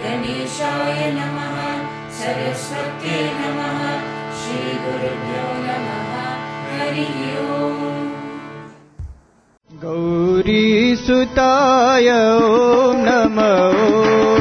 गणेशाय नमः सरस्वत्यै नमः श्रीगुरुभ्यो सरस्वती श्रीगुरु गौरी सुताय नमो।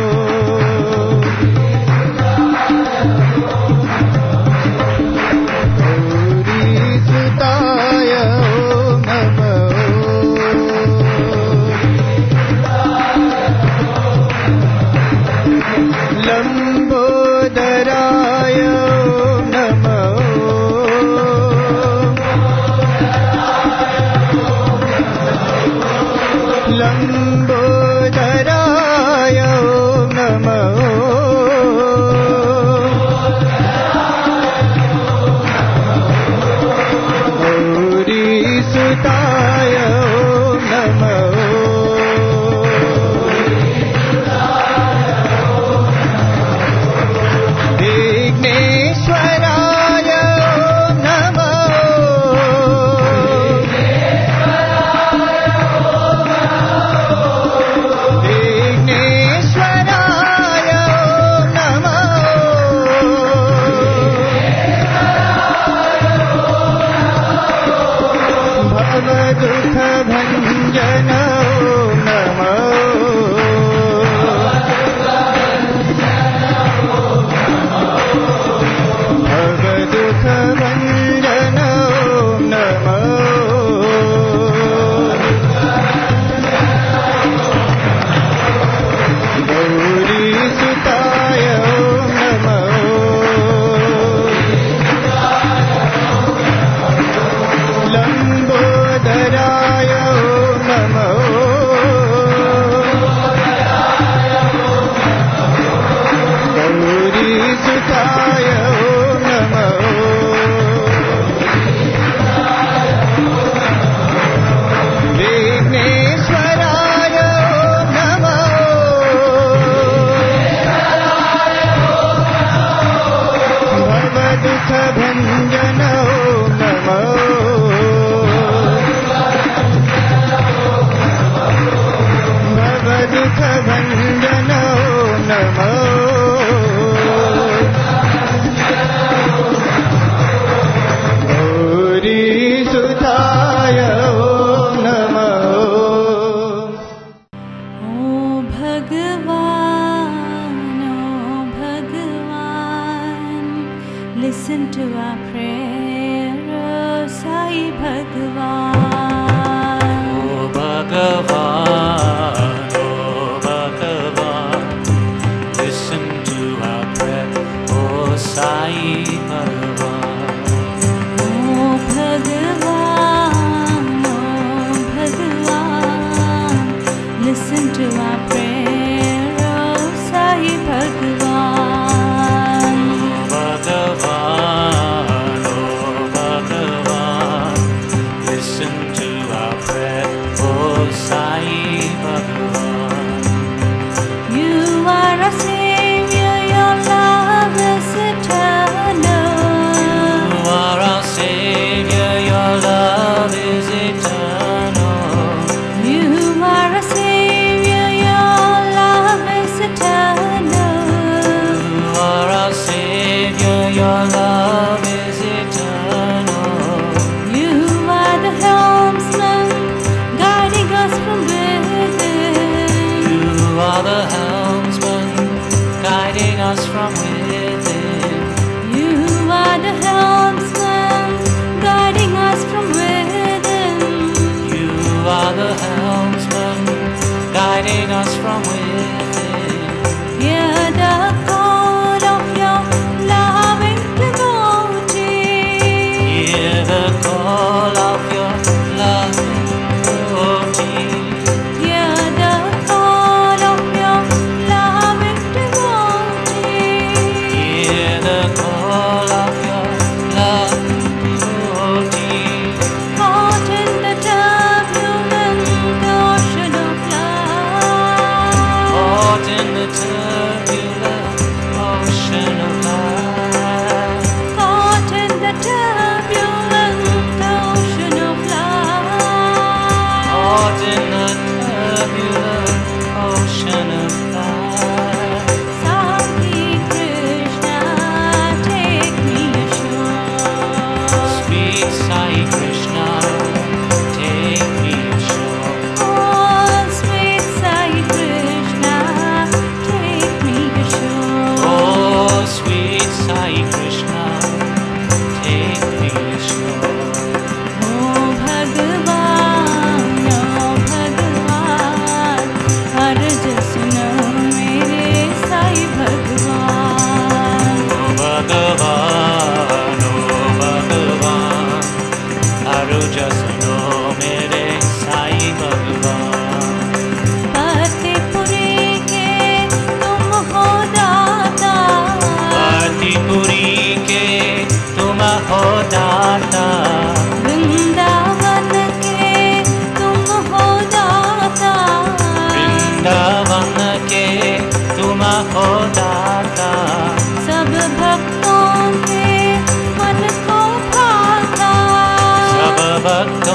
but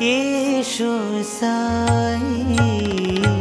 येषु साई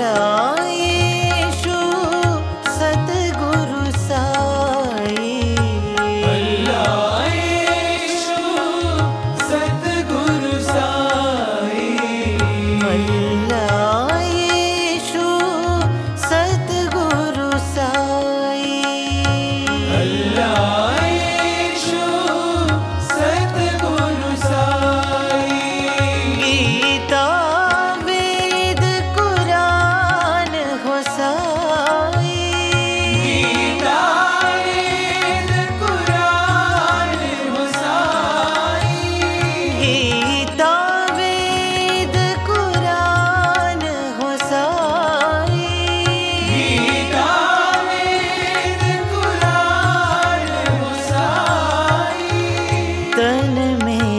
राय तन में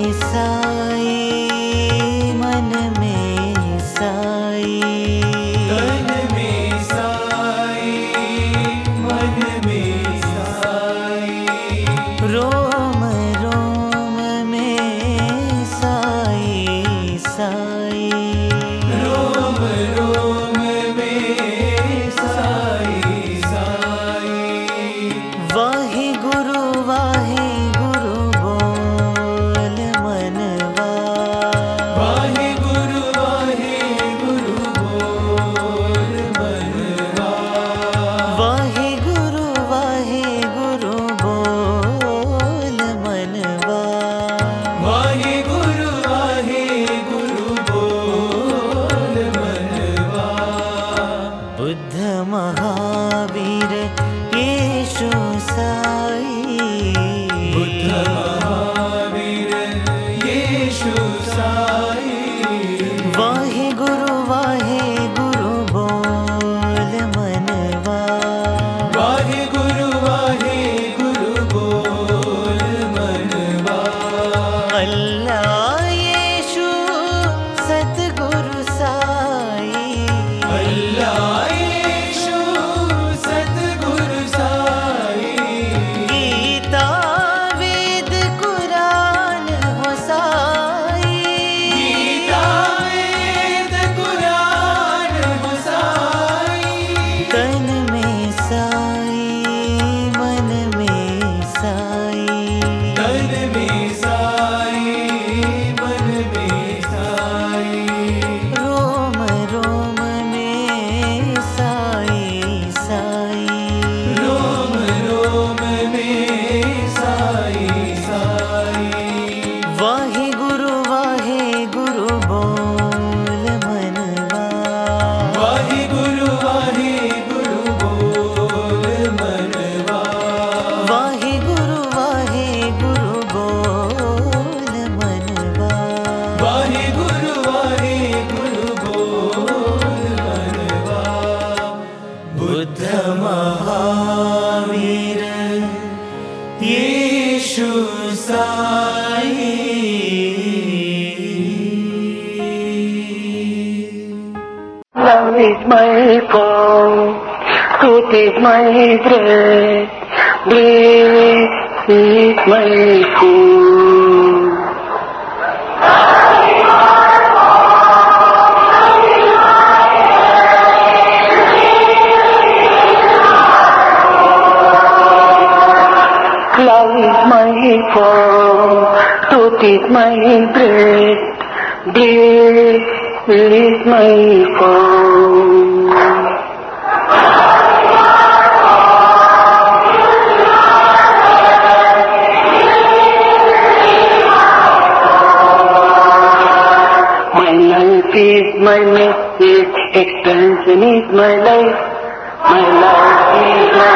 महावीर येषु Sai. My bread, bliss is my food. Is my form, truth is my bread, bliss is my form. My message, expansion is my life. My life is my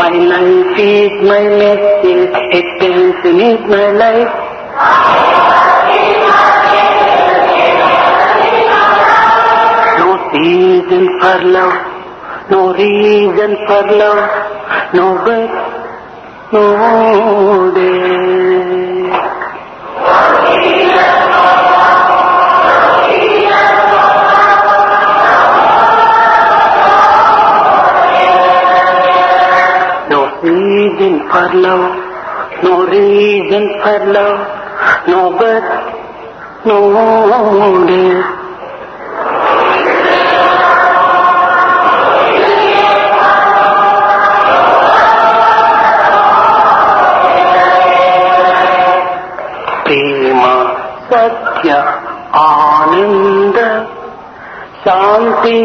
My life is my message, expansion is my life. No reason for love, no reason for love, no birth, no day. no reason for love, no birth, no death. प्रेमा सत्य आनन्द शान्ति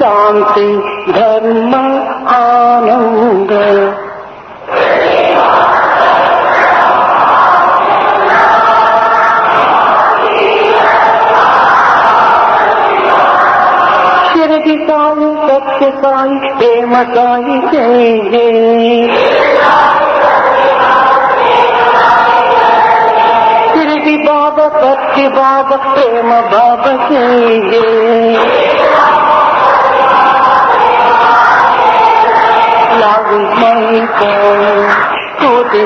शांति धर्म आनंद शिर साई सत्य साई प्रेम Sai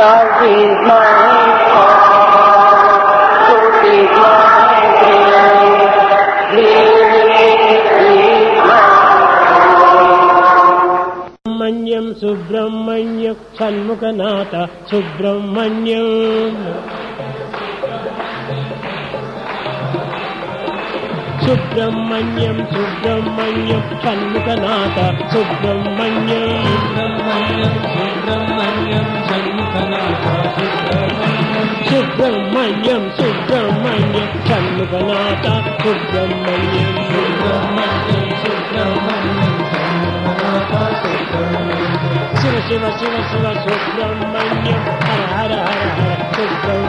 Love is God, truth is my grace, bliss is my Subrahmanyam Subrahmanyam Shanmukhanatha Subrahmanyam Subrahmanyam Subrahmanyam Shanmukhanatha Subrahmanyam Subrahmanyam Shanmukhanatha Subrahmanyam Subrahmanyam Shanmukhanatha Subrahmanyam Subrahmanyam Subrahmanyam Shiva Shiva Shiva Shiva Subrahmanyam Hara Hara Hara Hara Subrahmanyam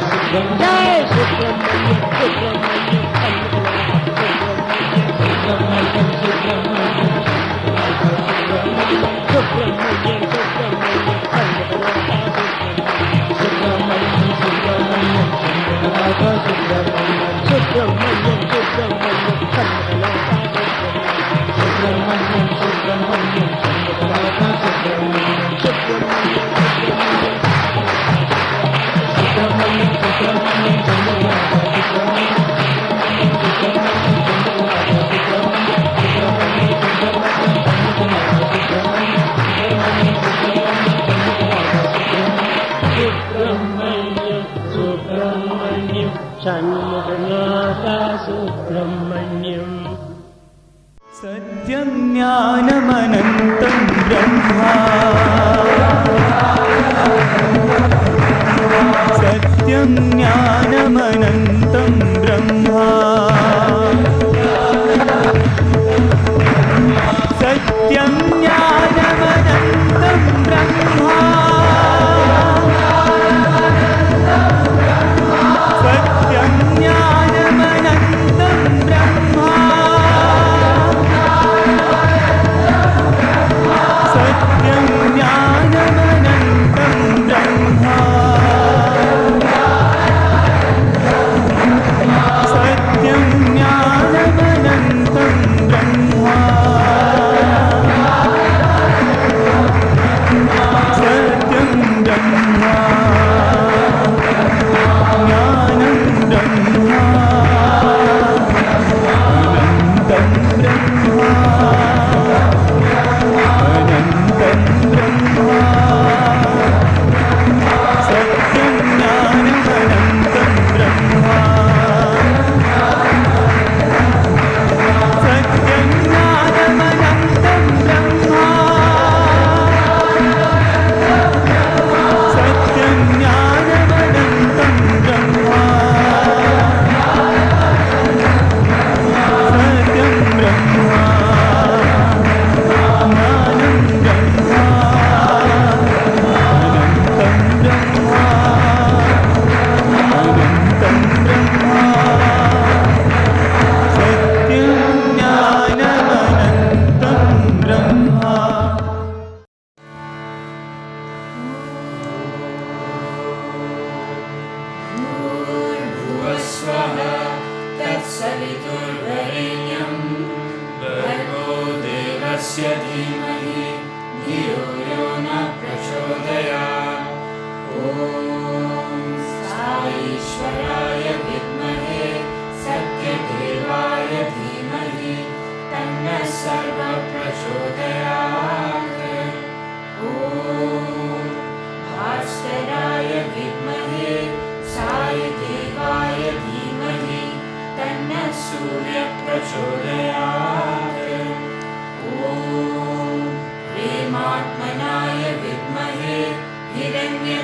Subramaniam, Subramaniam,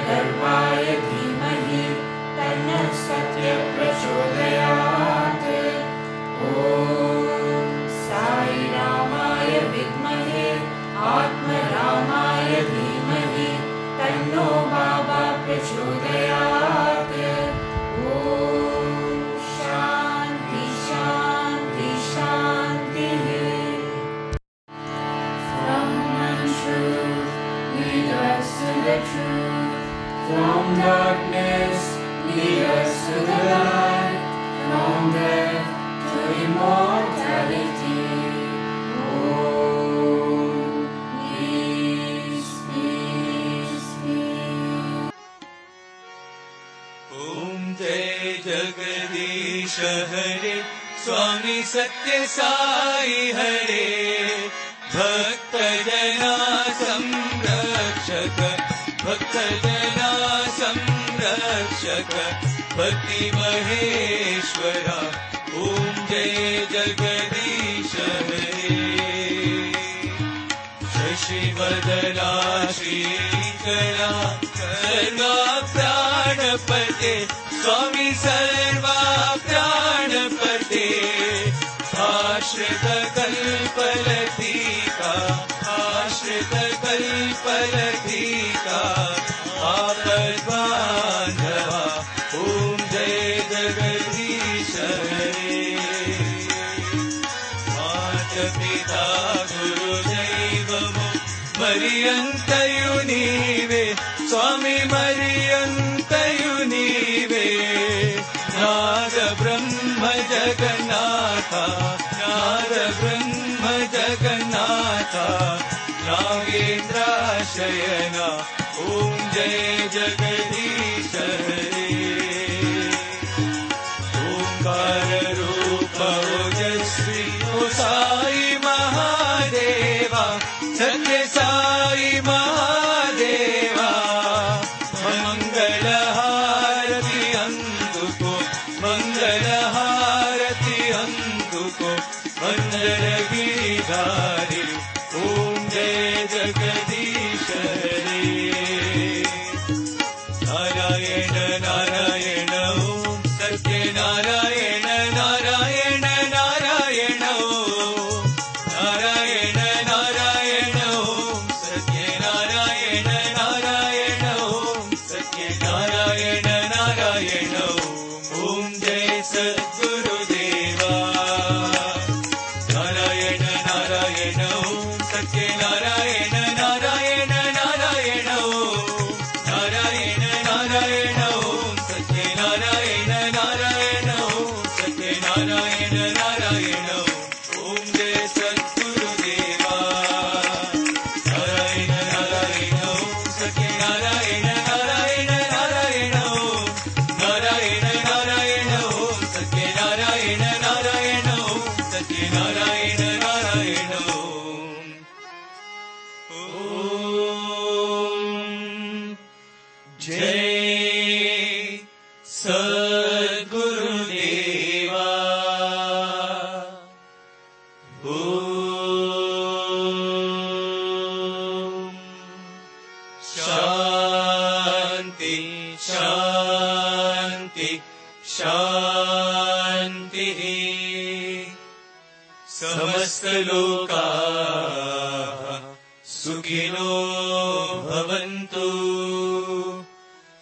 धर्माय हरे। संरक्षक भक्तजना संरक्षक भक्ति Maheshwara Yeah.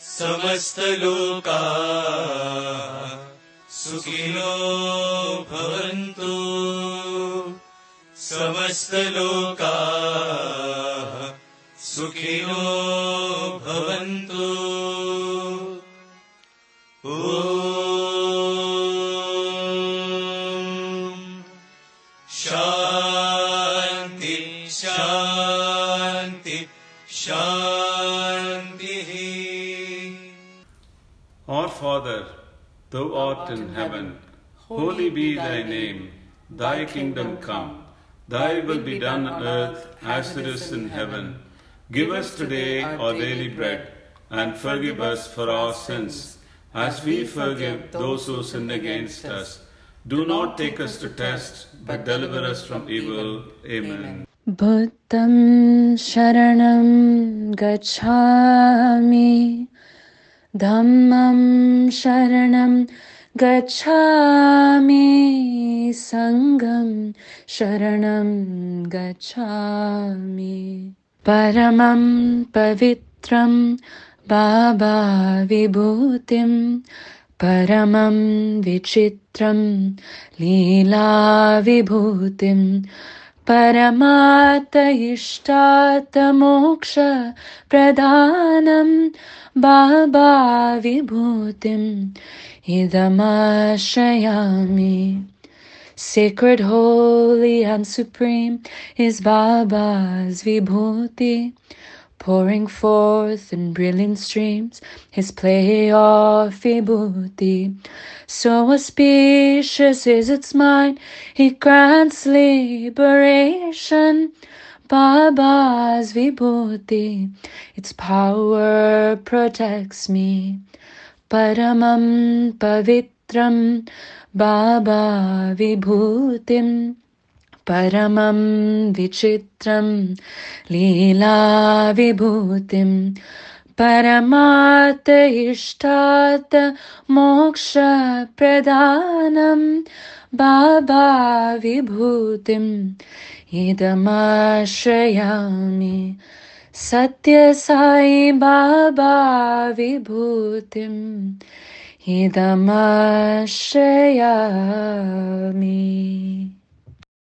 समस्तलोकाः सुखिनो भवन्तु। समस्तलोकाः सुखिनो भवन्तु thou art in heaven, holy be thy name, thy kingdom come, thy will be done on earth as it is in heaven. Give us today our daily bread, and forgive us for our sins, as we forgive those who sin against us. Do not take us to test, but deliver us from evil. Amen. बुद्धं शरणं गच्छामि धम्मं शरणं गच्छामि सङ्गं शरणं गच्छामि। परमं पवित्रं बाबा विभूतिं परमं विचित्रं लीलाविभूतिं परमात इष्टातमोक्ष प्रदानं बाबा विभूतिम् idamashayami. Sacred, holy, and supreme is Baba's Vibhuti. pouring forth in brilliant streams his play of vibhuti. So auspicious is its mind, he grants liberation. Baba's vibhuti, its power protects me. Paramam pavitram Baba vibhutim. परमं विचित्रं लीलाविभूतिं परमात् इष्टात् मोक्षप्रदानं बाबा विभूतिं हिदमाश्रयामि सत्यसाई बाबा विभूतिम् इदमाश्रयामि।